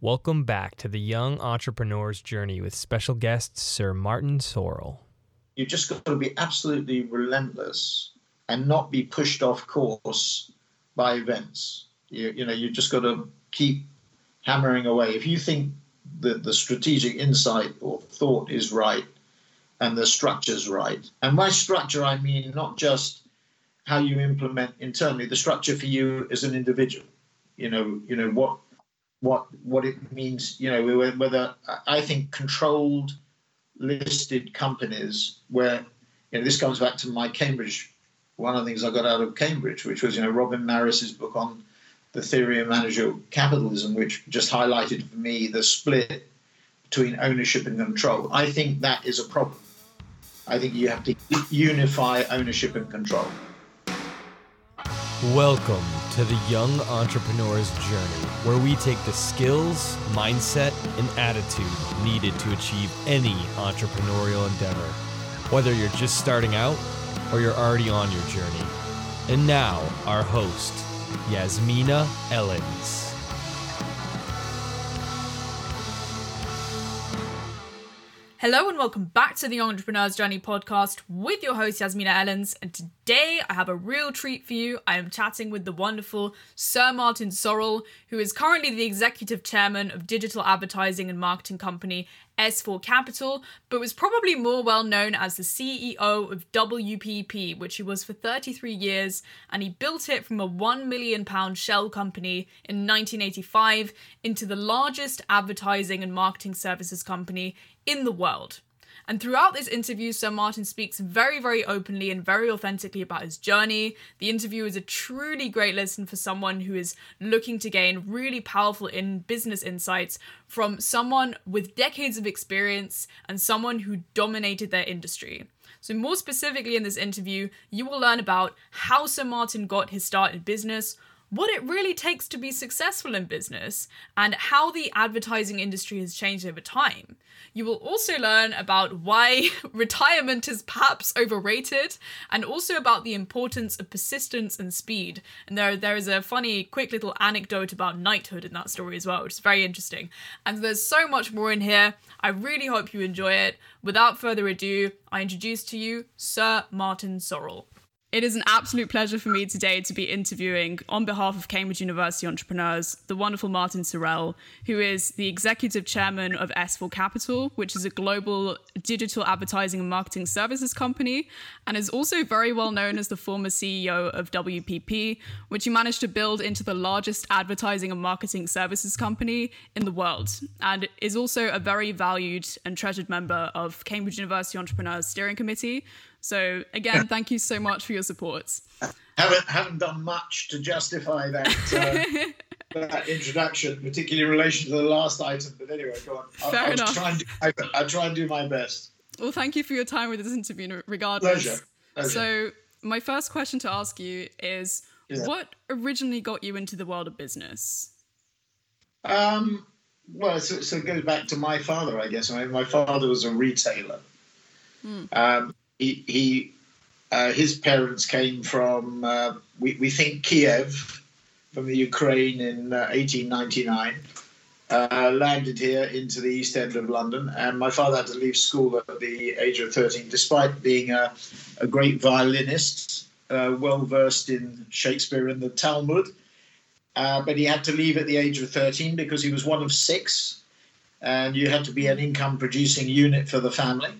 Welcome back to the Young Entrepreneur's Journey with special guest Sir Martin Sorrell. You've just got to be absolutely relentless and not be pushed off course by events. You, you know, you just got to keep hammering away. If you think that the strategic insight or thought is right and the structure's right, and by structure I mean not just how you implement internally, the structure for you as an individual. You know, you know what what what it means. You know, whether I think controlled listed companies where you know this comes back to my Cambridge. One of the things I got out of Cambridge, which was you know Robin Marris's book on the theory of managerial capitalism, which just highlighted for me the split between ownership and control. I think that is a problem. I think you have to unify ownership and control. Welcome to the Young Entrepreneur's Journey, where we take the skills, mindset, and attitude needed to achieve any entrepreneurial endeavor, whether you're just starting out or you're already on your journey. And now, our host, Yasmina Ellens. Hello and welcome back to the Entrepreneur's Journey podcast with your host Yasmina Ellens. And today I have a real treat for you. I am chatting with the wonderful Sir Martin Sorrell, who is currently the executive chairman of digital advertising and marketing company S4 Capital, but was probably more well known as the CEO of WPP, which he was for 33 years, and he built it from a £1 million shell company in 1985 into the largest advertising and marketing services company in the world. And throughout this interview, Sir Martin speaks very, very openly and very authentically about his journey. The interview is a truly great listen for someone who is looking to gain really powerful in business insights from someone with decades of experience and someone who dominated their industry. So, more specifically in this interview, you will learn about how Sir Martin got his start in business, what it really takes to be successful in business, and how the advertising industry has changed over time. You will also learn about why retirement is perhaps overrated, and also about the importance of persistence and speed. And there, there is a funny, quick little anecdote about knighthood in that story as well, which is very interesting. And there's so much more in here. I really hope you enjoy it. Without further ado, I introduce to you Sir Martin Sorrell. It is an absolute pleasure for me today to be interviewing, on behalf of Cambridge University Entrepreneurs, the wonderful Martin Sorrell, who is the executive chairman of S4 Capital, which is a global digital advertising and marketing services company, and is also very well known as the former CEO of WPP, which he managed to build into the largest advertising and marketing services company in the world, and is also a very valued and treasured member of Cambridge University Entrepreneurs Steering Committee, so again, thank you so much for your support. Haven't haven't done much to justify that. Uh, that introduction, particularly in relation to the last item. But anyway, go on. I'll, Fair I'll enough. Try and do, I, I'll try and do my best. Well, thank you for your time with this interview, regardless. Pleasure. Pleasure. So, my first question to ask you is Yeah. what originally got you into the world of business? Um, well, so, so it goes back to my father, I guess. I mean, my father was a retailer. Um, he, uh, his parents came from uh, we, we think Kiev, from the Ukraine in uh, 1899. Uh, landed here into the East End of London, and my father had to leave school at the age of 13, despite being a, a great violinist, uh, well versed in Shakespeare and the Talmud. Uh, but he had to leave at the age of 13 because he was one of six, and you had to be an income producing unit for the family.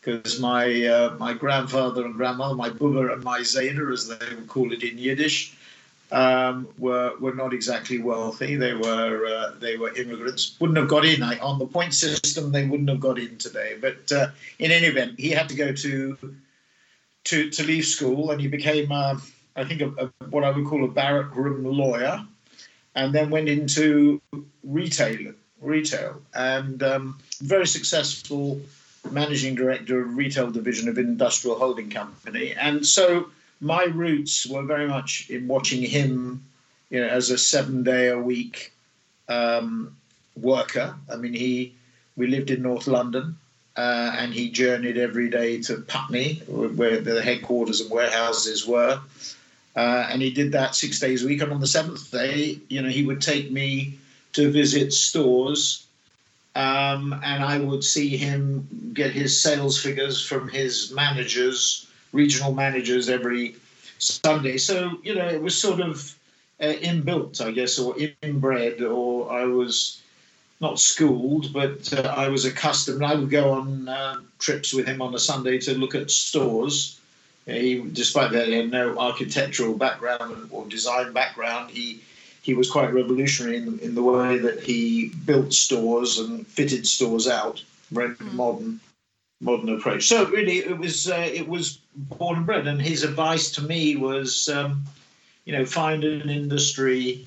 Because my uh, my grandfather and grandmother, my Bubba and my Zayda, as they would call it in Yiddish, um, were were not exactly wealthy. They were uh, they were immigrants. Wouldn't have got in I, on the point system. They wouldn't have got in today. But uh, in any event, he had to go to to to leave school, and he became, uh, I think, a, a, what I would call a barrack room lawyer, and then went into retail retail and um, very successful managing director of retail division of industrial holding company. And so my roots were very much in watching him you know as a seven day a week um, worker. I mean he we lived in north london uh, and he journeyed every day to putney where the headquarters and warehouses were. Uh, and he did that six days a week. And on the seventh day you know he would take me to visit stores, um, and I would see him get his sales figures from his managers, regional managers, every Sunday. So you know, it was sort of uh, inbuilt, I guess, or inbred, or I was not schooled, but uh, I was accustomed. I would go on uh, trips with him on a Sunday to look at stores. He, despite that, he had no architectural background or design background. He he was quite revolutionary in, in the way that he built stores and fitted stores out. Very mm. modern, modern approach. So really, it was uh, it was born and bred. And his advice to me was, um, you know, find an industry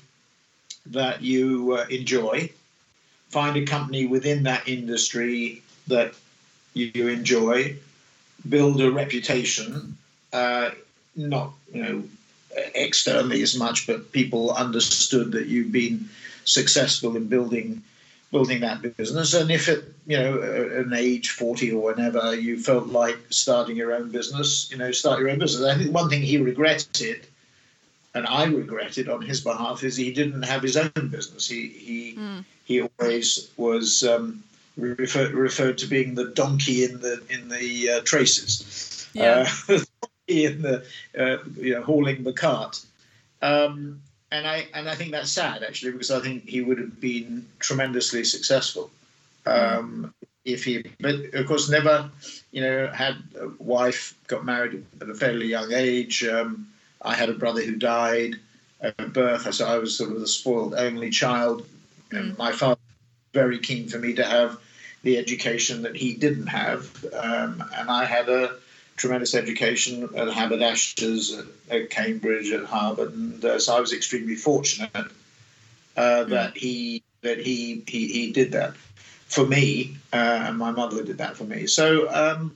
that you uh, enjoy find a company within that industry that you enjoy, build a reputation, uh, not you know externally as much, but people understood that you've been successful in building building that business. And if at you know an age forty or whenever you felt like starting your own business, you know, start your own business. I think one thing he regretted and I regretted on his behalf, is he didn't have his own business. He he mm. he always was um, referred referred to being the donkey in the in the uh, traces, yeah. uh, in the uh, you know hauling the cart. Um, and I and I think that's sad actually because I think he would have been tremendously successful um, if he, but of course never, you know, had a wife, got married at a fairly young age. Um, I had a brother who died at birth, so I was sort of the spoiled only child. And mm. my father was very keen for me to have the education that he didn't have, um, and I had a tremendous education at Haberdashers, at, at Cambridge, at Harvard, and uh, so I was extremely fortunate uh, mm. that he that he, he he did that for me, uh, and my mother did that for me. So um,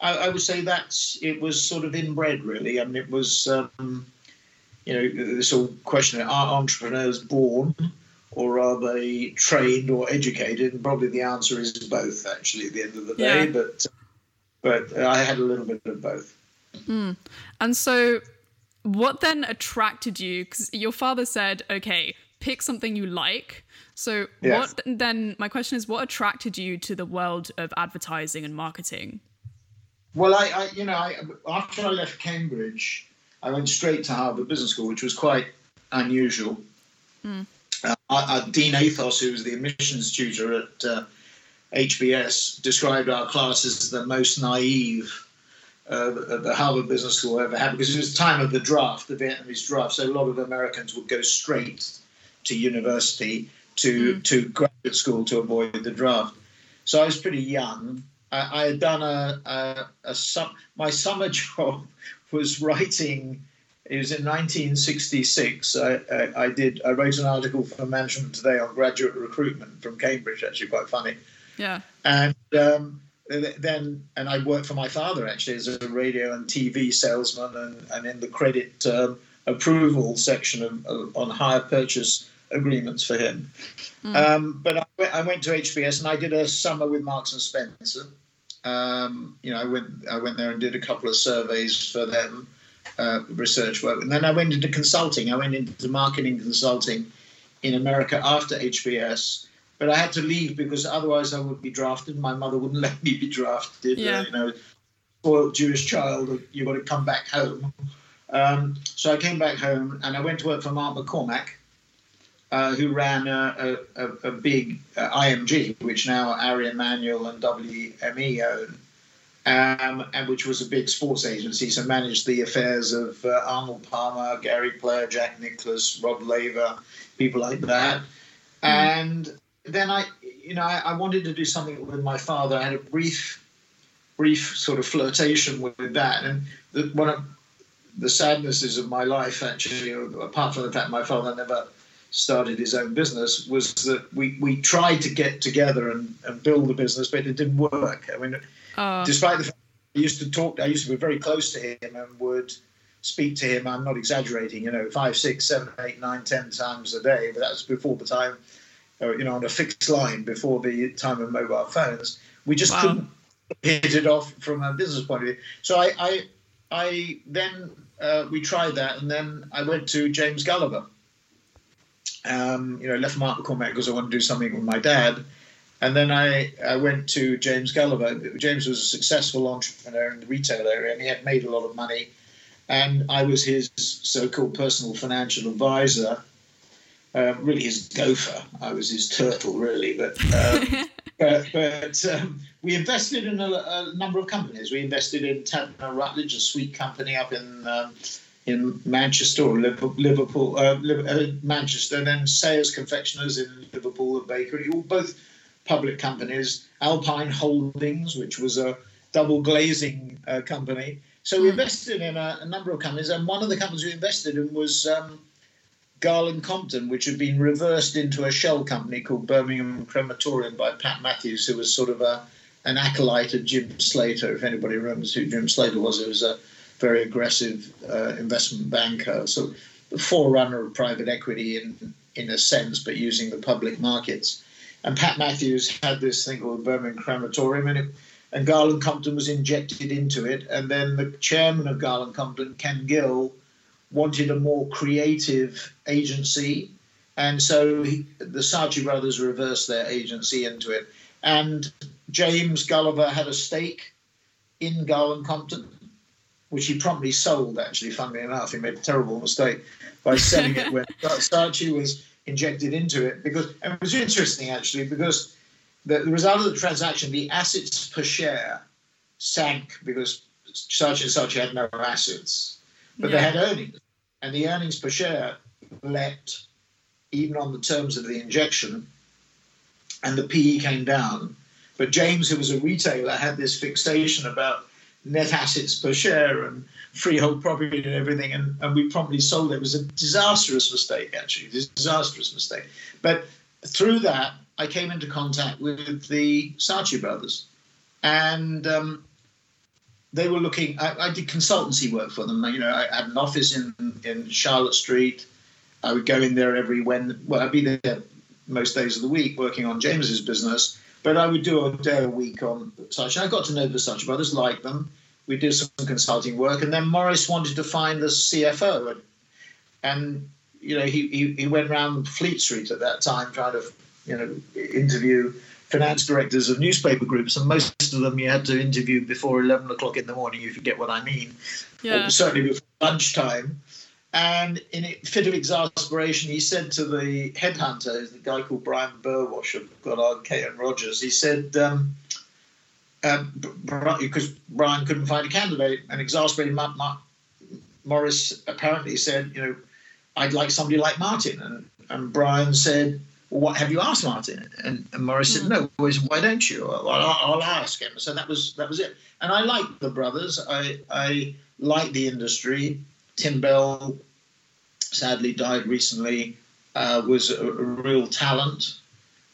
I, I, would say that's it was sort of inbred, really. I mean, it was um, you know this whole question: Are entrepreneurs born, or are they trained or educated? And probably the answer is both. Actually, at the end of the day, yeah. but but I had a little bit of both. Mm. And so, what then attracted you? Because your father said, "Okay, pick something you like." So, yes. what then? My question is, what attracted you to the world of advertising and marketing? Well, I, I you know, I, after I left Cambridge, I went straight to Harvard Business School, which was quite unusual. Mm. Uh, Dean Athos, who was the admissions tutor at uh, HBS, described our class as the most naive uh, the Harvard Business School ever had because it was the time of the draft, the Vietnamese draft. So a lot of Americans would go straight to university to mm. to graduate school to avoid the draft. So I was pretty young, I, I had done a, a, a sum, my summer job was writing. It was in 1966. I, I, I, did. I wrote an article for Management Today on graduate recruitment from Cambridge. Actually, quite funny. Yeah. And um, then, and I worked for my father actually as a radio and TV salesman, and, and in the credit um, approval section of, of, on hire purchase agreements for him. Mm. Um, but I, I, went to HBS and I did a summer with Marks and Spencer. Um, you know, I went I went there and did a couple of surveys for them, uh, research work, and then I went into consulting. I went into marketing consulting in America after HBS. But I had to leave because otherwise I would be drafted. My mother wouldn't let me be drafted. Yeah. Uh, you know, spoiled Jewish child, you've got to come back home. Um, so I came back home and I went to work for Mark McCormack, uh, who ran a, a, a big uh, IMG, which now Ari Emanuel and WME own, um, and which was a big sports agency, so managed the affairs of uh, Arnold Palmer, Gary Player, Jack Nicklaus, Rod Laver, people like that. Mm. And then I, you know, I, I, wanted to do something with my father. I had a brief, brief sort of flirtation with, with that, and the, one of the sadnesses of my life, actually, apart from the fact my father never started his own business was that we, we tried to get together and, and build a business, but it didn't work. I mean, uh. despite the fact I used to talk, I used to be very close to him and would speak to him. I'm not exaggerating, you know, five, six, seven, eight, nine, ten times a day. But that was before the time, you know, on a fixed line, before the time of mobile phones. We just wow. couldn't hit it off from a business point of view. So I, I, I then uh, we tried that, and then I went to James Gulliver um, you know, left Mark McCormack because I wanted to do something with my dad. And then I, I went to James Gulliver. James was a successful entrepreneur in the retail area and he had made a lot of money. And I was his so called personal financial advisor, uh, really his gopher. I was his turtle, really. But, uh, but, but um, we invested in a, a, number of companies. We invested in Tatton Rutledge, a sweet company up in. Um, in Manchester or Liverpool, uh, uh, Manchester, and then Sayers Confectioners in Liverpool, a bakery, all both public companies. Alpine Holdings, which was a double glazing uh, company. So we hmm. invested in a, a, number of companies, and one of the companies we invested in was um, Garland Compton, which had been reversed into a shell company called Birmingham Crematorium by Pat Matthews, who was sort of a an acolyte of Jim Slater. If anybody remembers who Jim Slater was, he was a very aggressive uh, investment banker, so the forerunner of private equity in in a sense, but using the public markets. And Pat Matthews had this thing called Birmingham Crematorium, and, it, and Garland Compton was injected into it. And then the chairman of Garland Compton, Ken Gill, wanted a more creative agency. And so he, the Saatchi brothers reversed their agency into it. And James Gulliver had a stake in Garland Compton which he promptly sold, actually, funnily enough. He made a terrible mistake by selling it when Saatchi was injected into it. Because and it was interesting, actually, because the, the, result of the transaction, the assets per share sank because Saatchi and Saatchi had no assets, but yeah. they had earnings. And the earnings per share leapt even on the terms of the injection, and the PE came down. But James, who was a retailer, had this fixation about net assets per share and freehold property and everything, and, and we promptly sold it. It was a disastrous mistake, actually, a disastrous mistake. But through that, I came into contact with the Saatchi brothers, and um, they were looking. I, I, did consultancy work for them. You know, I had an office in in Charlotte Street. I would go in there every when. Well, I'd be there most days of the week working on James's business but I would do a day a week on such. I got to know the Saatchi brothers, like them. We did some consulting work, and then Maurice wanted to find the CFO, and, and you know he, he, he went around Fleet Street at that time trying to you know interview finance directors of newspaper groups, and most of them you had to interview before eleven o'clock in the morning, if you get what I mean. Yeah. certainly before lunchtime. And in a fit of exasperation, he said to the headhunter, the guy called Brian Burwash of Goddard, Kate and Rogers, he said, um, um, because Brian couldn't find a candidate, and exasperated Mark, Mark, Maurice apparently said, you know, I'd like somebody like Martin. And, and Brian said, what have you asked Martin? And, and Maurice mm-hmm. said, hmm. no. Said, Why don't you? I'll, I'll, ask him. So that was that was it. And I liked the brothers. I I liked the industry. Tim Bell sadly died recently, uh, was a, a, real talent.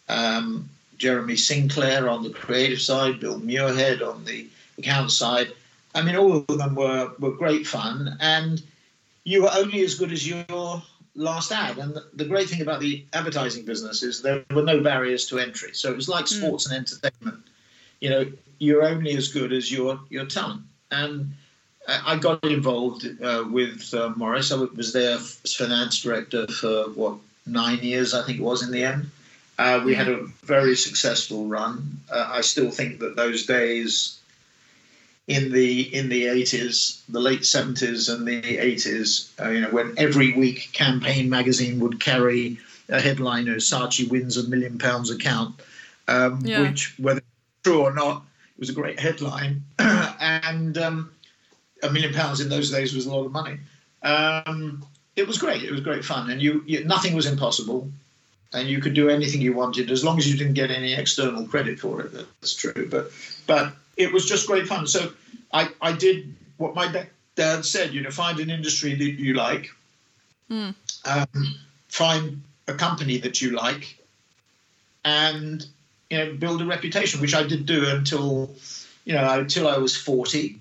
Um, Jeremy Sinclair on the creative side, Bill Muirhead on the account side. I mean, all of them were, were great fun, and you were only as good as your last ad. And the, great thing about the advertising business is there were no barriers to entry. So it was like hmm. sports mm. and entertainment. You know, you're only as good as your your talent. And I got involved uh, with uh, Maurice. I was their finance director for what nine years, I think it was in the end. Uh, we had a very successful run. Uh, I still think that those days in the in the eighties, the late seventies and the eighties, uh, you know, when every week Campaign magazine would carry a headline of Saatchi wins a million pounds account, um, yeah. which whether true or not, it was a great headline, and um, a million pounds in those days was a lot of money. Um, it was great. It was great fun, and you, you, nothing was impossible, and you could do anything you wanted as long as you didn't get any external credit for it. That's true, but but it was just great fun. So I I did what my dad said. You know, find an industry that you like, mm. um, find a company that you like, and you know build a reputation, which I did do until you know until I was forty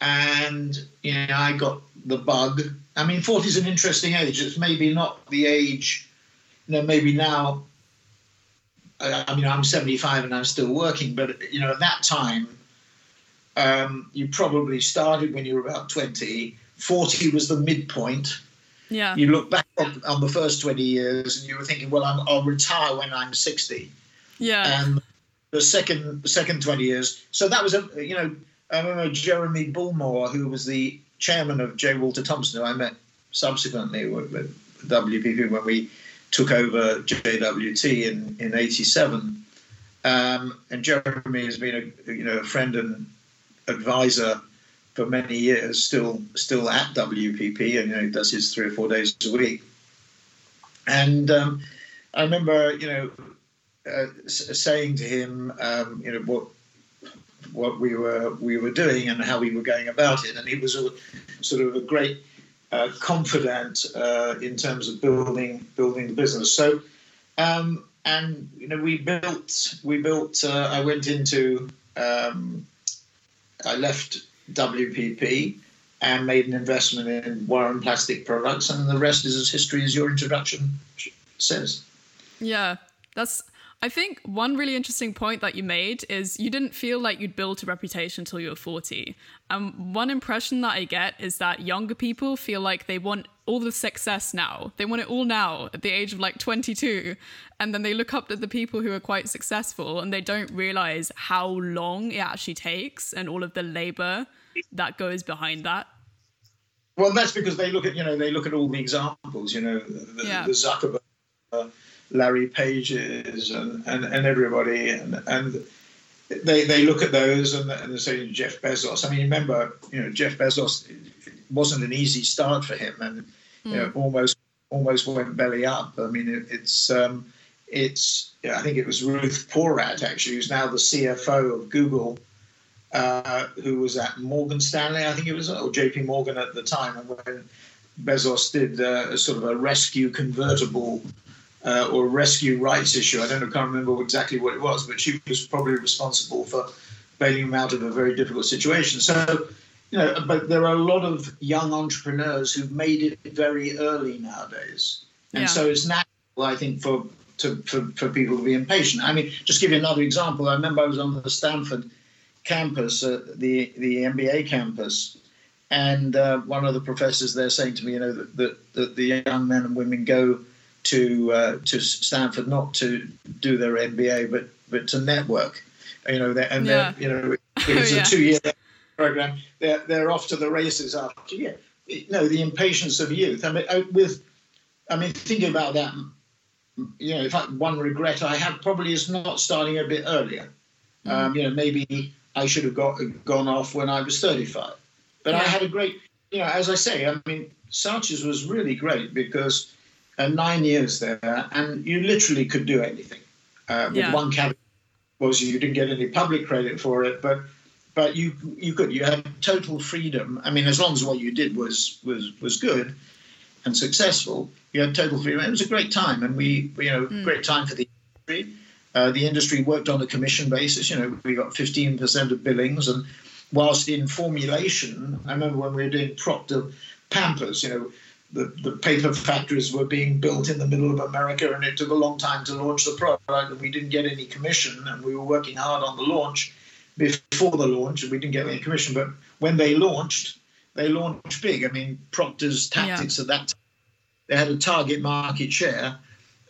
and you know I got the bug. I mean, 40 is an interesting age. It's maybe not the age, you know, maybe now. I mean, I'm 75 and I'm still working, but you know, at that time, um, you probably started when you were about 20. 40 was the midpoint. yeah. you look back on, on, the first 20 years and you were thinking, well, i will retire when I'm 60. Yeah. And the second the second 20 years. So that was a you know I remember Jeremy Bullmore, who was the chairman of J. Walter Thompson, who I met subsequently with, with WPP when we took over JWT in in '87. Um, and Jeremy has been a you know a friend and advisor for many years, still still at WPP, and you know does his three or four days a week. And um, I remember you know uh, saying to him, um, you know, what what we were we were doing and how we were going about it, and he was a, sort of a great uh, confidant uh, in terms of building building the business. So, um, and you know, we built we built. Uh, I went into um, I left WPP and made an investment in Wire and Plastic Products, and the rest is as history as your introduction says. Yeah, that's I think one really interesting point that you made is you didn't feel like you'd built a reputation until you were 40. And um, one impression that I get is that younger people feel like they want all the success now. They want it all now at the age of like 22. And then they look up to the people who are quite successful and they don't realize how long it actually takes and all of the labor that goes behind that. Well, that's because they look at, you know, they look at all the examples, you know, the, yeah. the Zuckerberg. Uh, Larry Pages and, and, and everybody, and, and they, they look at those and, and they say Jeff Bezos. I mean, remember, you know, Jeff Bezos wasn't an easy start for him, and you know, hmm. almost almost went belly up. I mean, it, it's um, it's I think it was Ruth Porat actually, who's now the CFO of Google, uh, who was at Morgan Stanley, I think it was, or J.P. Morgan at the time, and when Bezos did uh, a sort of a rescue convertible uh, or rescue rights issue. I don't know, can't remember exactly what it was, but she was probably responsible for bailing him out of a very difficult situation. So, you know, but there are a lot of young entrepreneurs who've made it very early nowadays, and yeah. so it's natural, I think, for to, for, for people to be impatient. I mean, just give you another example. I remember I was on the Stanford campus, uh, the the MBA campus, and uh, one of the professors there saying to me, you know, that, that, that the young men and women go to uh, to Stanford not to do their MBA, but but to network. You know, and yeah. you know it was yeah. a two-year program. They're they're off to the races after yeah. You know, the impatience of youth. I mean, uh, with I mean, thinking about that, you know, in fact, one regret I have probably is not starting a bit earlier. Mm. Um, you know, maybe I should have got gone off when I was 35. But yeah. I had a great, you know, as I say, I mean, Saatchi's was really great because uh, nine years there, and you literally could do anything. Uh, with yeah. one caveat was you didn't get any public credit for it, but but you you could you had total freedom. I mean, as long as what you did was was was good and successful, you had total freedom. It was a great time, and we you know mm. great time for the industry. Uh, the industry worked on a commission basis. You know, we got 15% of billings, and whilst in formulation, I remember when we were doing Procter Pampers, you know, the, the paper factories were being built in the middle of America, and it took a long time to launch the product, and we didn't get any commission, and we were working hard on the launch before the launch, and we didn't get any commission. But when they launched, they launched big. I mean, Procter's tactics yeah. at that time, they had a target market share.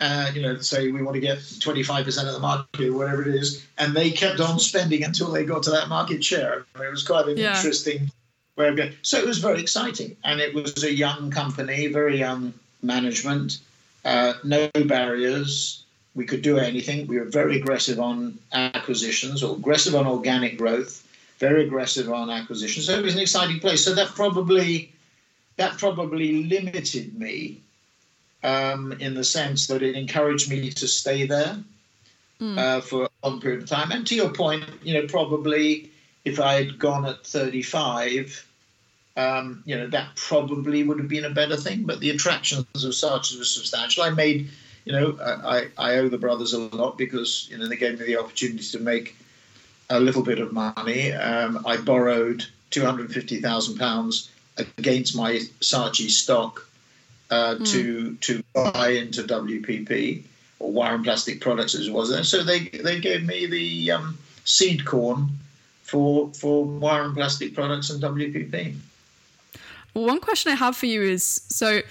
Uh, you know, say we want to get 25% of the market, or whatever it is, and they kept on spending until they got to that market share. I mean, it was quite an yeah. interesting going. So it was very exciting, and it was a young company, very young management, uh, no barriers. We could do anything. We were very aggressive on acquisitions, or aggressive on organic growth, very aggressive on acquisitions. So it was an exciting place. So that probably that probably limited me um, in the sense that it encouraged me to stay there mm. uh, for a long period of time. And to your point, you know, probably if I had gone at 35, um, you know, that probably would have been a better thing. But the attractions of Saatchi were substantial. I made, you know, I, I owe the brothers a lot because, you know, they gave me the opportunity to make a little bit of money. Um, I borrowed £250,000 against my Saatchi stock uh, mm. to to buy into WPP or Wire and Plastic Products as it was. And so they, they gave me the um, seed corn for for wire and Plastic Products and WPP. Well, one question I have for you is so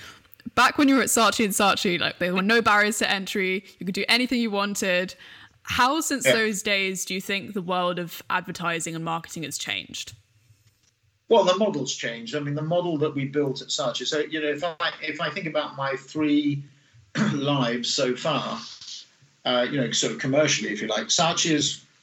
back when you were at Saatchi and Saatchi, like there were no barriers to entry. You could do anything you wanted. How, since yeah. those days, do you think the world of advertising and marketing has changed? Well, the model's changed. I mean, the model that we built at Saatchi. So, you know, if I if I think about my three lives so far, uh, you know, sort of commercially, if you like, Saatchi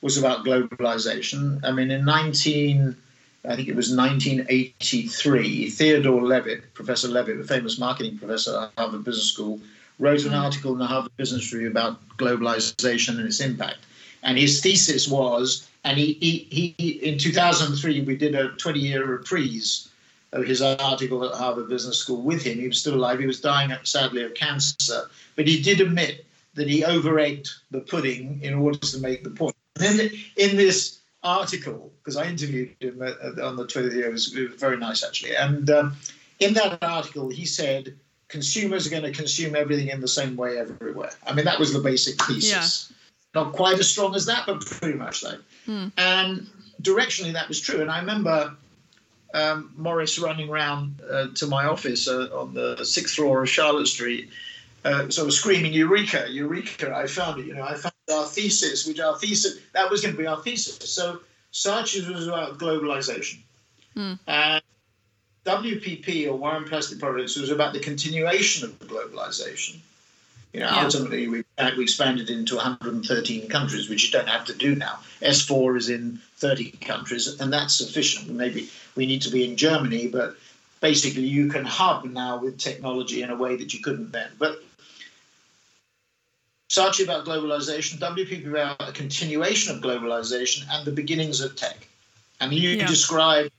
was about globalization. I mean, in 19, I think it was 1983, Theodore Levitt, Professor Levitt, the famous marketing professor at Harvard Business School, wrote an mm. article in the Harvard Business Review about globalization and its impact. And his thesis was, and he, he, he in 2003, we did a 20 year reprise of his article at Harvard Business School with him. He was still alive. He was dying, sadly, of cancer. But he did admit that he overate the pudding in order to make the point. And then in this article, because I interviewed him on the 20th year, it was, it was very nice actually. And um, in that article, he said consumers are going to consume everything in the same way everywhere. I mean, that was the basic thesis. Yeah. Not quite as strong as that, but pretty much so. Hmm. And directionally, that was true. And I remember um, Maurice running around uh, to my office uh, on the sixth floor of Charlotte Street, uh, sort of screaming, "Eureka! Eureka! I found it! You know, I found our thesis, which our thesis that was going to be our thesis." So Saatchi was about globalization, hmm. and WPP or Wire and Plastic Products was about the continuation of the globalization. You know, yeah. ultimately we, we expanded into 113 countries, which you don't have to do now. S4 is in 30 countries, and that's sufficient. Maybe we need to be in Germany, but basically you can hub now with technology in a way that you couldn't then. But Saatchi about globalization, WPP about a continuation of globalization and the beginnings of tech. And you yeah. describe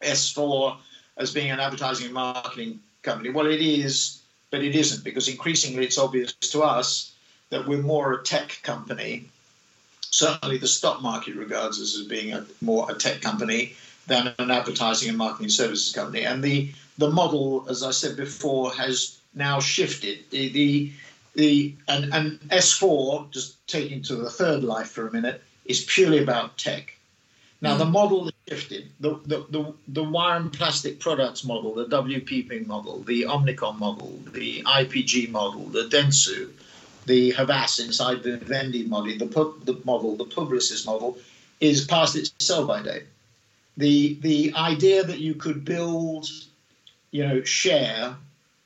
S4 as being an advertising and marketing company. Well, it is, but it isn't because increasingly it's obvious to us that we're more a tech company. Certainly, the stock market regards us as being a more a tech company than an advertising and marketing services company. And the the model, as I said before, has now shifted. The the, the and, and S4, just taking to the third life for a minute, is purely about tech. Now, mm. the model has shifted. The, the, the, the wire and plastic products model, the WPP model, the Omnicom model, the IPG model, the Dentsu, the Havas inside the Vivendi model, the, pub, the model, the Publicis model, is past its sell by date. The, the idea that you could build, you know, share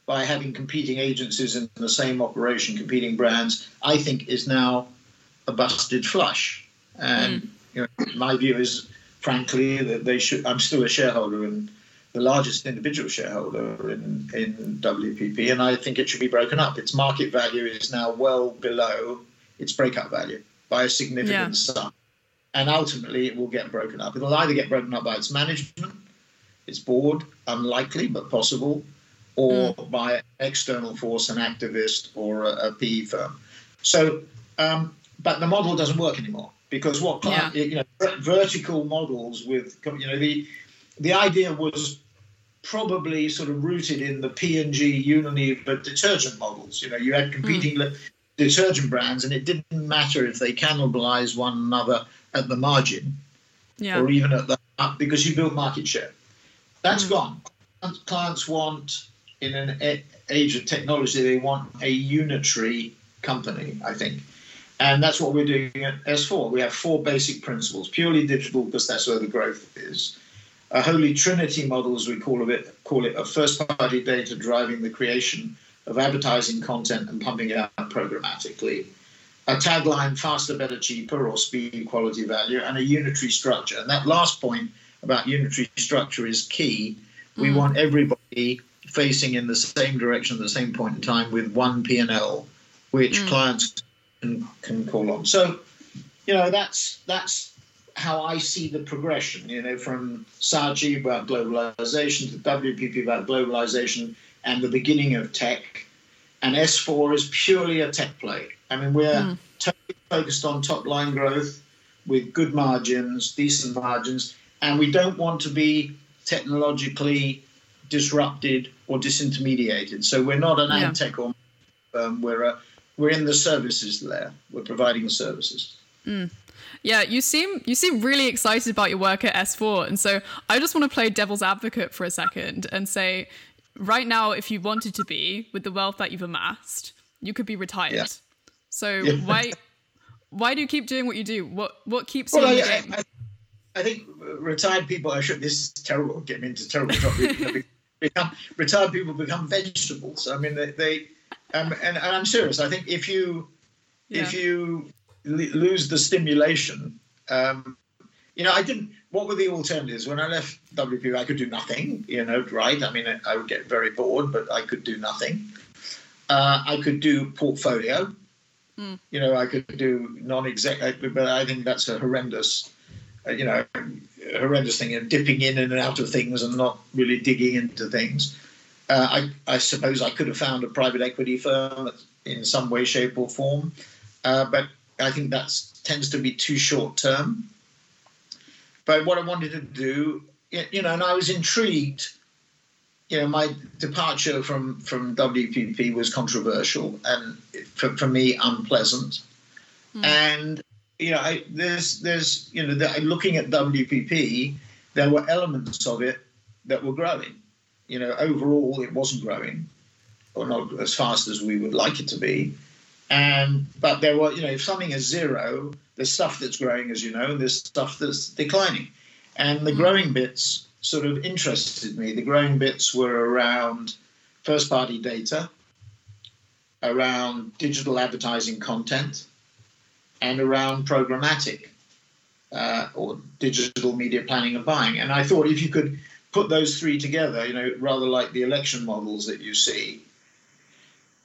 by having competing agencies in the same operation, competing brands, I think is now a busted flush. And mm you know, my view is, frankly, that they should. I'm still a shareholder and the largest individual shareholder in, in WPP, and I think it should be broken up. Its market value is now well below its breakup value by a significant yeah. sum. And ultimately, it will get broken up. It'll either get broken up by its management, its board, unlikely but possible, or mm. by an external force, an activist, or a, a PE firm. So, um, but the model doesn't work anymore because what yeah. you know vertical models with you know the the idea was probably sort of rooted in the P&G Unilever detergent models. You know, you had competing mm. detergent brands, and it didn't matter if they cannibalized one another at the margin, yeah. or even at the because you built market share. That's mm. gone. Clients want in an age of technology, they want a unitary company. I think and that's what we're doing at S4. We have four basic principles, purely digital because that's where the growth is. A holy trinity model, as we call it, call it a first-party data driving the creation of advertising content and pumping it out programmatically. A tagline, faster, better, cheaper, or speed, quality, value, and a unitary structure. And that last point about unitary structure is key. We mm. want everybody facing in the same direction at the same point in time with one P&L, which mm. clients can, can call on. So, you know, that's that's how I see the progression. You know, from Saatchi about globalization to WPP about globalization and the beginning of tech, and S4 is purely a tech play. I mean, we're mm. totally focused on top line growth with good margins, decent margins, and we don't want to be technologically disrupted or disintermediated. So we're not an yeah. or um, we're a we're in the services layer. We're providing the services. Mm. Yeah, you seem you seem really excited about your work at S4, and so I just want to play devil's advocate for a second and say, right now, if you wanted to be with the wealth that you've amassed, you could be retired. Yeah. So yeah. why why do you keep doing what you do? What what keeps well, you in I, the game? I, I, think retired people. I should. This is terrible. Getting into terrible trouble. become retired people become vegetables. I mean, they, they um, and, and, I'm serious. I think if you yeah. if you l- lose the stimulation, um, you know, I didn't. What were the alternatives when I left WPP? I could do nothing. You know, right? I mean, I would get very bored, but I could do nothing. Uh, I could do portfolio. Mm. You know, I could do non-exec, but I think that's a horrendous, you know, horrendous thing of dipping in and out of things and not really digging into things. Uh, I, I, suppose I could have found a private equity firm in some way, shape, or form, uh, but I think that tends to be too short term. But what I wanted to do, you know, and I was intrigued. You know, my departure from from WPP was controversial and for, for me unpleasant, mm. and you know, I, there's there's you know, the, looking at WPP, there were elements of it that were growing. You know, overall it wasn't growing, or not as fast as we would like it to be. And but there were, you know, if something is zero, there's stuff that's growing, as you know, and there's stuff that's declining. And the growing bits sort of interested me. The growing bits were around first party data, around digital advertising content, and around programmatic uh, or digital media planning and buying. And I thought if you could put those three together, you know, rather like the election models that you see,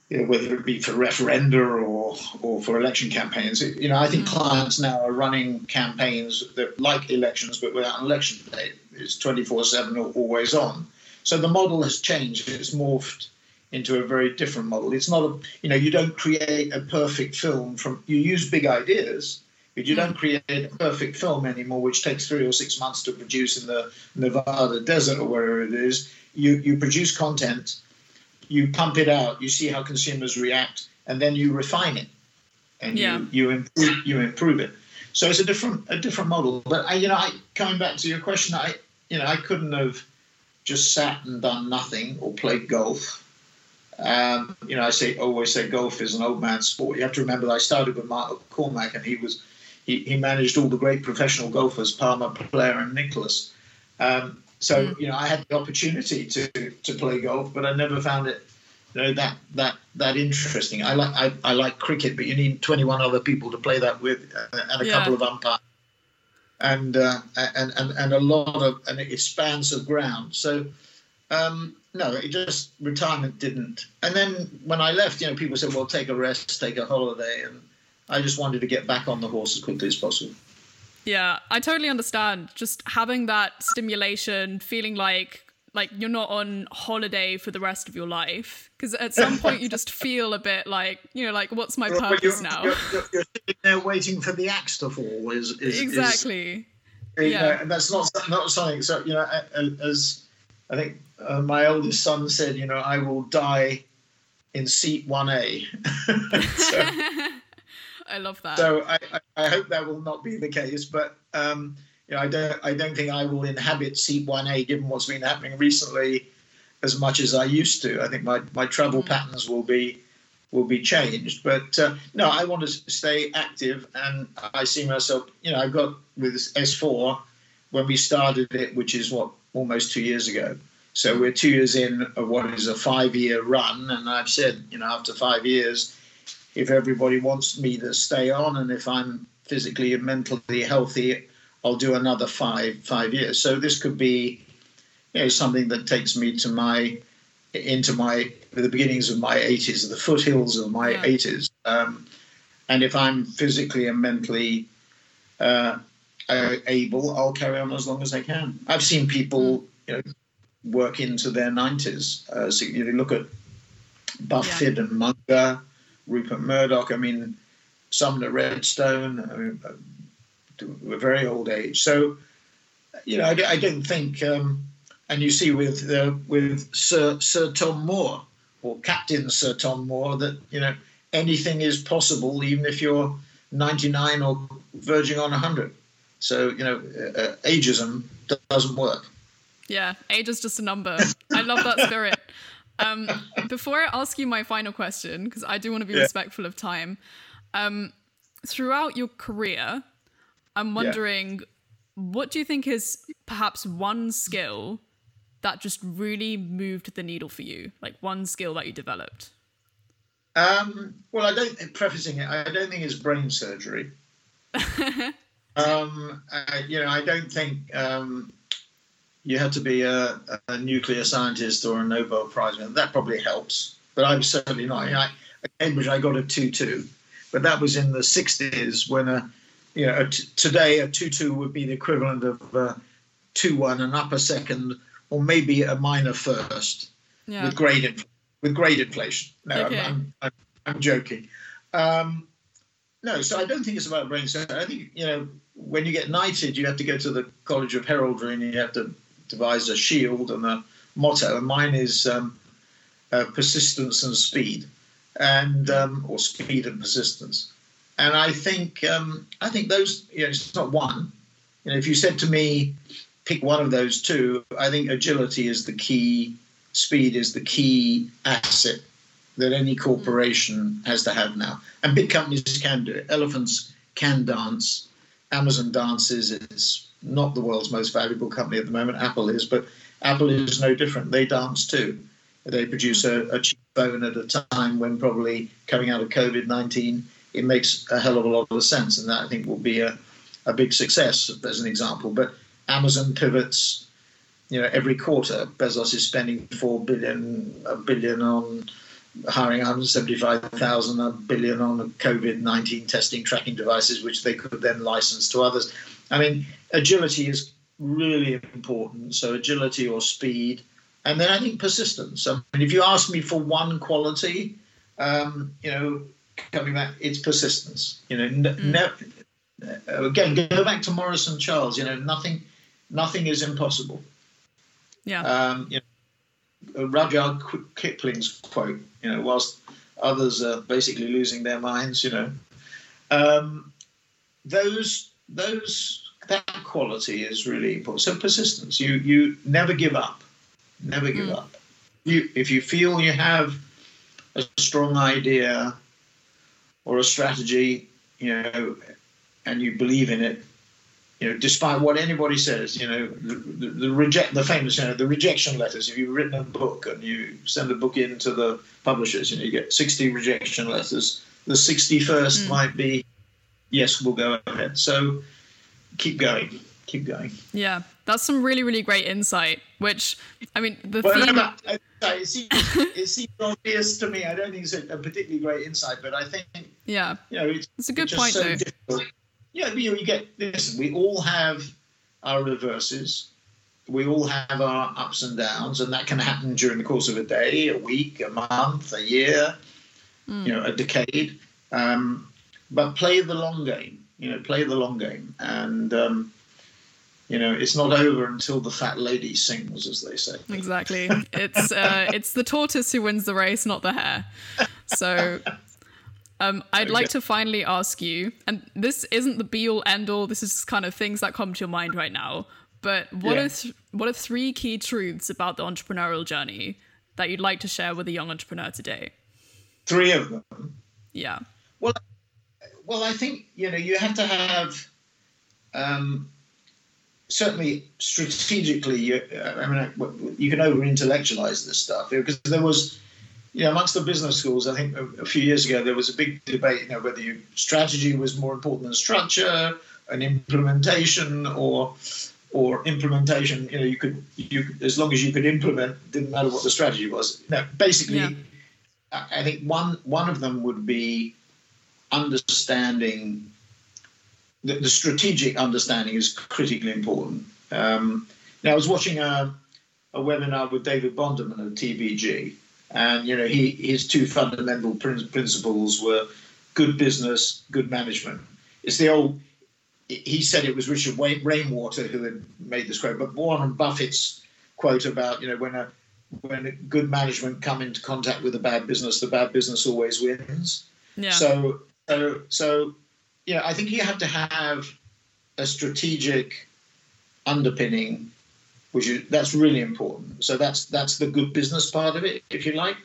you know, whether it be for referenda or, or for election campaigns, you know, I think mm-hmm. clients now are running campaigns that like elections but without an election day. It's 24 7 always on. So the model has changed. It's morphed into a very different model. It's not a, you know, you don't create a perfect film from, you use big ideas, but you don't create a perfect film anymore, which takes three or six months to produce in the Nevada desert or wherever it is. You, you produce content, you pump it out, you see how consumers react, and then you refine it and yeah. you, you, improve, you improve it. So it's a different a different model. But I, you know, I coming back to your question, I you know I couldn't have just sat and done nothing or played golf um, you know, I say always say golf is an old man's sport. You have to remember that I started with Mark McCormack, and he was he, he managed all the great professional golfers, Palmer, Player, and Nicklaus. Um, so mm. you know, I had the opportunity to to play golf, but I never found it you know that that that interesting. I like I, I like cricket, but you need 21 other people to play that with, uh, and a yeah. couple of umpires. And, uh, and and and a lot of an expanse of ground. So um, no, it just retirement didn't. And then when I left, you know, people said, "Well, take a rest, take a holiday," and I just wanted to get back on the horse as quickly as possible. Yeah, I totally understand. Just having that stimulation, feeling like like you're not on holiday for the rest of your life because at some point you just feel a bit like you know like what's my purpose you're, now you're, you're, you're, sitting there waiting for the axe to fall is, is exactly is, yeah know, and that's not not something so you know as i think uh, my oldest son said, you know, I will die in seat 1A. so, I love that. So I, I, hope that will not be the case, but um, you know, I don't I don't think I will inhabit seat 1A given what's been happening recently as much as I used to. I think my, my travel mm. patterns will be will be changed. But uh, no, I want to stay active, and I see myself. You know, I've got with S4 when we started it, which is what almost two years ago. So we're two years in of what is a five year run. And I've said, you know, after five years, if everybody wants me to stay on and if I'm physically and mentally healthy, I'll do another five five years. So this could be you know, something that takes me to my into my the beginnings of my 80s, the foothills of my yeah. 80s. Um, and if I'm physically and mentally uh, able, I'll carry on as long as I can. I've seen people, hmm. you know, work into their 90s. Uh, so you look at Buffett yeah. and Munger, Rupert Murdoch, I mean, at Redstone, I mean, a very old age. So, you know, I, I don't think, um, and you see with uh, with Sir, Sir Tom Moore or Captain Sir Tom Moore that, you know, anything is possible even if you're 99 or verging on 100. So, you know, uh, uh ageism doesn't work. Yeah, age is just a number. I love that spirit. um, before I ask you my final question, because I do want to be yeah. respectful of time, um, throughout your career, I'm wondering yeah. what do you think is perhaps one skill that just really moved the needle for you? Like one skill that you developed? Um, well, I don't, prefacing it, I don't think it's brain surgery. um, uh, you know, I don't think um, you had to be a, a, nuclear scientist or a Nobel Prize winner. That probably helps, but I'm certainly not. I, at Cambridge, I got a 2 2, but that was in the 60s when a, you know, a t- today a 2 2 would be the equivalent of a 2 1, an upper second, or maybe a minor first yeah. with grade with grade inflation. No, okay. I'm, I'm, I'm, joking. Um, no, so I don't think it's about brain surgery. I think you know when you get knighted, you have to go to the College of Heraldry and you have to devise a shield and a motto. And mine is um, uh, persistence and speed, and um, or speed and persistence. And I think um, I think those you know it's not one. You know, if you said to me, pick one of those two, I think agility is the key. Speed is the key asset that any corporation has to have now. And big companies can do it. Elephants can dance. Amazon dances. It's not the world's most valuable company at the moment. Apple is, but Apple is no different. They dance too. They produce a, a cheap phone at a time when probably coming out of COVID 19, it makes a hell of a lot of sense. And that I think will be a, a big success as an example. But Amazon pivots, you know, every quarter. Bezos is spending four billion, a billion on hiring 175,000, a billion on COVID 19 testing tracking devices, which they could then license to others. I mean, agility is really important. So, agility or speed. And then I think persistence. I mean, if you ask me for one quality, um, you know, coming back, it's persistence. You know, mm. again, go back to Maurice and Charles. You know, nothing, nothing is impossible. Yeah. Um, you know, Rudyard Kipling's quote, you know, whilst others are basically losing their minds, you know, um, those those that quality is really important. So persistence. You you never give up, never give mm. up. You if you feel you have a strong idea or a strategy, you know, and you believe in it, you know, despite what anybody says, you know, the, the, the, reject the famous, you know, the rejection letters. If you've written a book and you send a book in to the publishers, you know, you get 60 rejection letters. The 61st mm. might be, yes, we'll go ahead. So keep going, keep going. Yeah, that's some really, really great insight. Which, I mean, the well, theme. No, it, seems, it seems obvious to me. I don't think it's a, particularly great insight, but I think, yeah, you know, it's, it's a good point so though. Difficult yeah, you, know, you get this. We all have our reverses. We all have our ups and downs, and that can happen during the course of a day, a week, a month, a year, mm. you know, a decade. Um, but play the long game. You know, play the long game, and um, you know, it's not over until the fat lady sings, as they say. Exactly. It's uh, it's the tortoise who wins the race, not the hare. So um, I'd okay. like to finally ask you, and this isn't the be all end all. This is kind of things that come to your mind right now. But what yeah. are th- what are three key truths about the entrepreneurial journey that you'd like to share with a young entrepreneur today? Three of them. Yeah. Well, well, I think you know you have to have um, certainly strategically. You, I mean, you can over intellectualize this stuff because there was you know, amongst the business schools, I think a, a, few years ago there was a big debate, you know, whether you, strategy was more important than structure, and implementation, or or implementation. You know, you could you as long as you could implement, didn't matter what the strategy was. Now, basically, yeah. I think one one of them would be understanding. The, the strategic understanding is critically important. Um, now, I was watching a, a webinar with David Bonderman of TPG, and you know, he his two fundamental principles were good business, good management. It's the old. He said it was Richard Rainwater who had made this quote, but Warren Buffett's quote about you know when a when good management come into contact with a bad business, the bad business always wins. Yeah. So so so yeah, I think you have to have a strategic underpinning which is that's really important. So that's that's the good business part of it, if you like.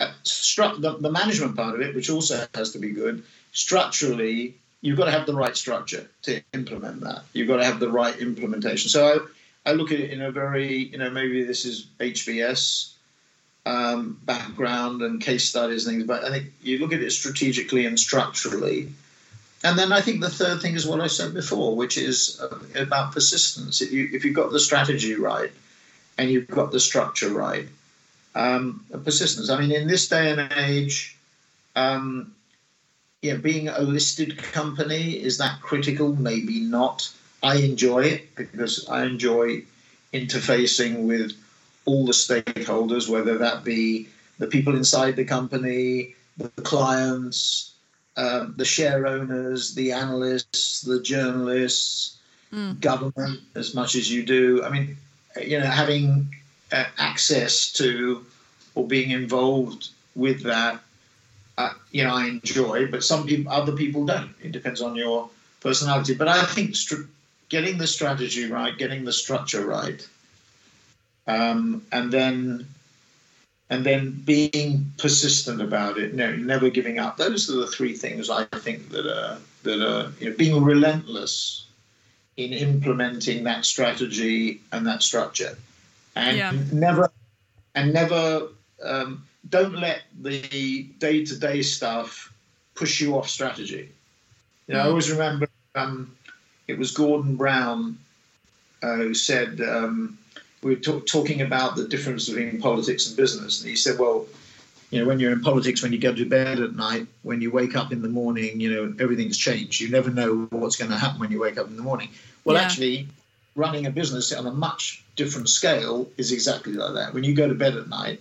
Uh, stru- the, the management part of it, which also has to be good. Structurally, you've got to have the right structure to implement that. You've got to have the right implementation. So I, I look at it in a very, you know, maybe this is HBS um, background and case studies and things, but I think you look at it strategically and structurally. And then I think the third thing is what I said before, which is uh, about persistence. If you if you've got the strategy right and you've got the structure right, um, persistence. I mean, in this day and age, um, yeah, being a listed company is that critical? Maybe not. I enjoy it because I enjoy interfacing with all the stakeholders, whether that be the people inside the company, the clients, um, the share owners, the analysts, the journalists, mm. government, as much as you do. I mean, you know, having uh, access to or being involved with that, uh, you know, I enjoy, but some people, other people don't. It depends on your personality. But I think str- getting the strategy right, getting the structure right, um, and then and then being persistent about it, you know, never giving up. Those are the three things I think that are that are you know, being relentless in implementing that strategy and that structure, and yeah. never and never um, don't let the day to day stuff push you off strategy. You know, mm. I always remember um, it was Gordon Brown uh, who said. Um, we were talk, talking about the difference between politics and business, and he said, "Well, you know, when you're in politics, when you go to bed at night, when you wake up in the morning, you know, everything's changed. You never know what's going to happen when you wake up in the morning. Well, yeah. actually, running a business on a much different scale is exactly like that. When you go to bed at night,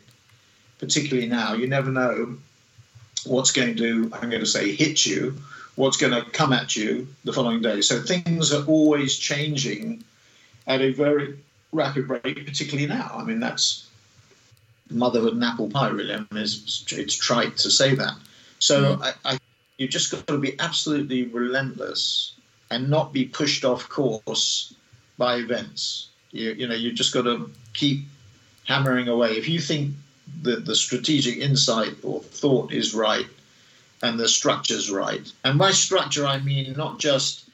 particularly now, you never know what's going to, I'm going to say, hit you, what's going to come at you the following day. So things are always changing at a very rapid rate, particularly now. I mean, that's motherhood and apple pie, really. I mean, it's, it's trite to say that. So mm. I, I, you just got to be absolutely relentless and not be pushed off course by events. You, you know, you just got to keep hammering away. If you think that the strategic insight or thought is right and the structure's right, and by structure I mean not just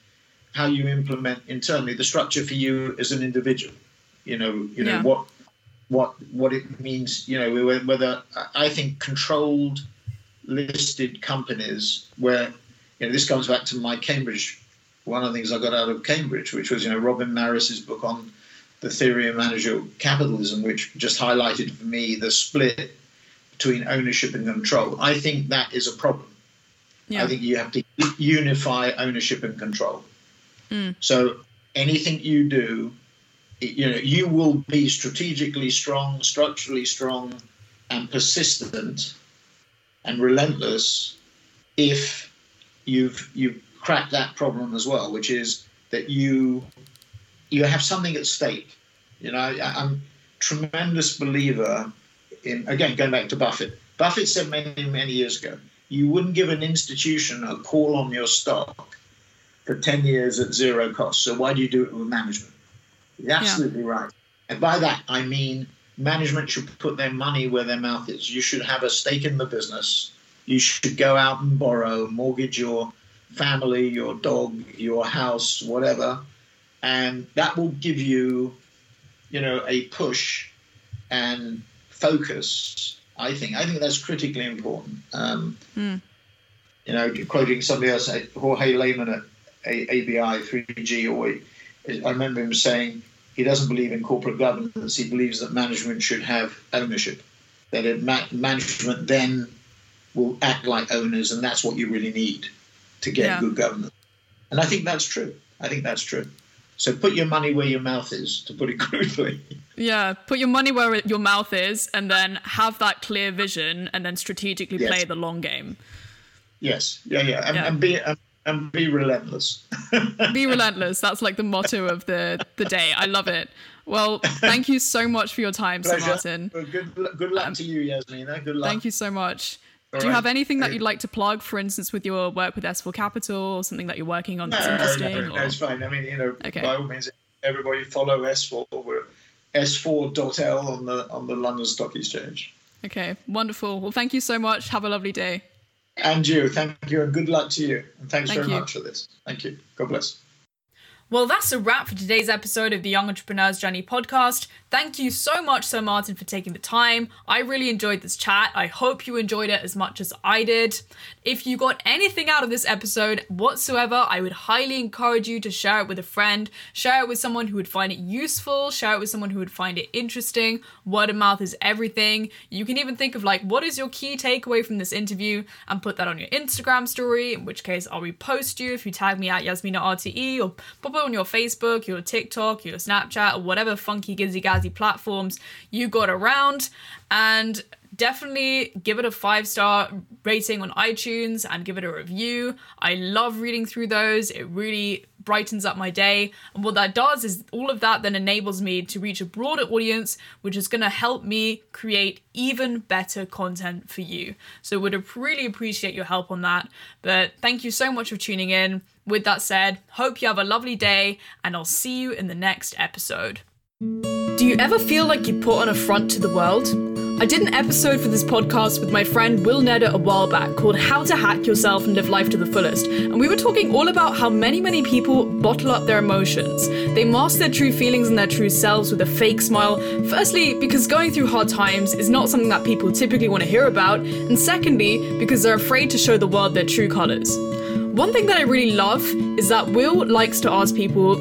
how you implement internally, the structure for you as an individual you know, you know yeah. what what what it means. You know, whether I think controlled listed companies where you know this comes back to my Cambridge. One of the things I got out of Cambridge, which was you know Robin Marris's book on the theory of managerial capitalism, which just highlighted for me the split between ownership and control. I think that is a problem. Yeah. I think you have to unify ownership and control. Mm. So anything you do you know, you will be strategically strong, structurally strong, and persistent and relentless if you've you've cracked that problem as well, which is that you you have something at stake. You know, I, I'm a tremendous believer in again going back to Buffett. Buffett said many many years ago, you wouldn't give an institution a call on your stock for ten years at zero cost. So why do you do it with management? You're absolutely yeah. right. And by that, I mean management should put their money where their mouth is. You should have a stake in the business. You should go out and borrow, mortgage your family, your dog, your house, whatever. And that will give you, you know, a push and focus. I think. I think that's critically important. Um, mm. You know, quoting somebody else, Jorge Lemann at ABI 3G, or I remember him saying, he doesn't believe in corporate governance. He believes that management should have ownership, that ma- management then will act like owners, and that's what you really need to get yeah. good governance. And I think that's true. I think that's true. So put your money where your mouth is, to put it crudely. Yeah, put your money where your mouth is, and then have that clear vision, and then strategically yes. play the long game. Yes, yeah, yeah, and, yeah. and be and be relentless. be relentless. That's like the motto of the the day. I love it. Well, thank you so much for your time, Sir Martin. Well, good, good luck um, to you, Yasmina. Good luck. Thank you so much. All Do you right. have anything that you'd like to plug, for instance, with your work with S4 Capital or something that you're working on that's no, interesting? No, no, no, it's fine. I mean, you know, okay. by all means, everybody follow S4. We're S4.L on the on the London Stock Exchange. Okay, wonderful. Well, thank you so much. Have a lovely day. And you, thank you, and good luck to you. And thanks Thank very you. much for this. Thank you. God bless. Well, that's a wrap for today's episode of the Young Entrepreneur's Journey podcast. Thank you so much, Sir Martin, for taking the time. I really enjoyed this chat. I hope you enjoyed it as much as I did. If you got anything out of this episode whatsoever, I would highly encourage you to share it with a friend, share it with someone who would find it useful, share it with someone who would find it interesting. Word of mouth is everything. You can even think of like, what is your key takeaway from this interview and put that on your Instagram story, in which case I'll repost you if you tag me at Yasmina RTE or pop it on your Facebook, your TikTok, your Snapchat, or whatever funky gizzy gazzy platforms you got around. And definitely give it a five star rating on iTunes and give it a review. I love reading through those. It really brightens up my day. And what that does is all of that then enables me to reach a broader audience, which is going to help me create even better content for you. So would really appreciate your help on that. But thank you so much for tuning in. With that said, hope you have a lovely day and I'll see you in the next episode. Do you ever feel like you put on a front to the world? I did an episode for this podcast with my friend Will Nedder a while back called How to Hack Yourself and Live Life to the Fullest. And we were talking all about how many, many people bottle up their emotions. They mask their true feelings and their true selves with a fake smile. Firstly, because going through hard times is not something that people typically want to hear about. And secondly, because they're afraid to show the world their true colours. One thing that I really love is that Will likes to ask people,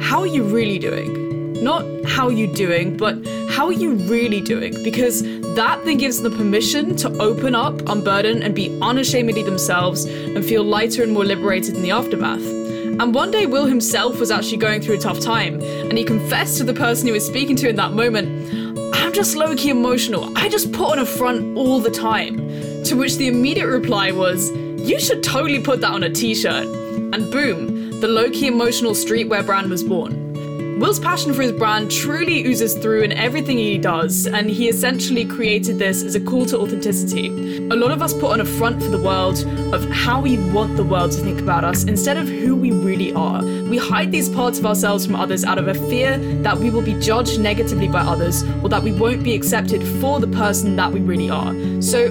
How are you really doing? Not how you're doing, but how are you really doing? Because that then gives them permission to open up, unburden, and be unashamedly themselves and feel lighter and more liberated in the aftermath. And one day, Will himself was actually going through a tough time, and he confessed to the person he was speaking to in that moment, I'm just low key emotional. I just put on a front all the time. To which the immediate reply was, You should totally put that on a t shirt. And boom, the low key emotional streetwear brand was born. Will's passion for his brand truly oozes through in everything he does, and he essentially created this as a call to authenticity. A lot of us put on a front for the world of how we want the world to think about us instead of who we really are. We hide these parts of ourselves from others out of a fear that we will be judged negatively by others or that we won't be accepted for the person that we really are. So,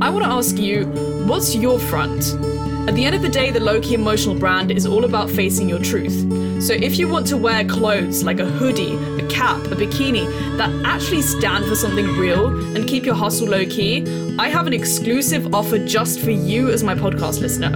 I want to ask you, what's your front? At the end of the day, the low key emotional brand is all about facing your truth. So if you want to wear clothes like a hoodie, a cap, a bikini that actually stand for something real and keep your hustle low key, I have an exclusive offer just for you as my podcast listener.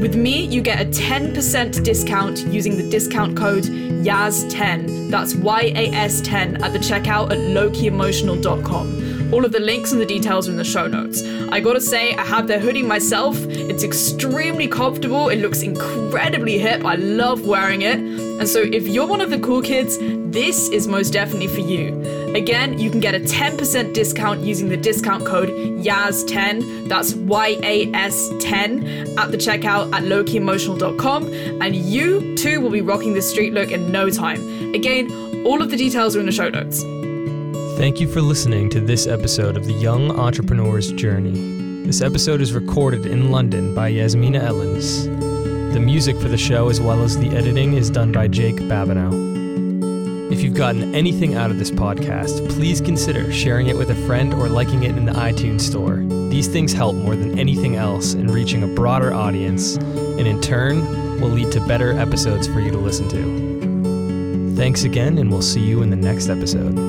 With me, you get a 10% discount using the discount code YAS10. That's Y A S 10 at the checkout at lowkeyemotional.com. All of the links and the details are in the show notes. I gotta say, I have their hoodie myself. It's extremely comfortable, it looks incredibly hip. I love wearing it. And so, if you're one of the cool kids, this is most definitely for you. Again, you can get a 10% discount using the discount code YAS10, that's Y A S 10, at the checkout at lowkeyemotional.com, and you too will be rocking the street look in no time. Again, all of the details are in the show notes. Thank you for listening to this episode of The Young Entrepreneur's Journey. This episode is recorded in London by Yasmina Ellens. The music for the show, as well as the editing, is done by Jake Babineau. If you've gotten anything out of this podcast, please consider sharing it with a friend or liking it in the iTunes store. These things help more than anything else in reaching a broader audience, and in turn, will lead to better episodes for you to listen to. Thanks again, and we'll see you in the next episode.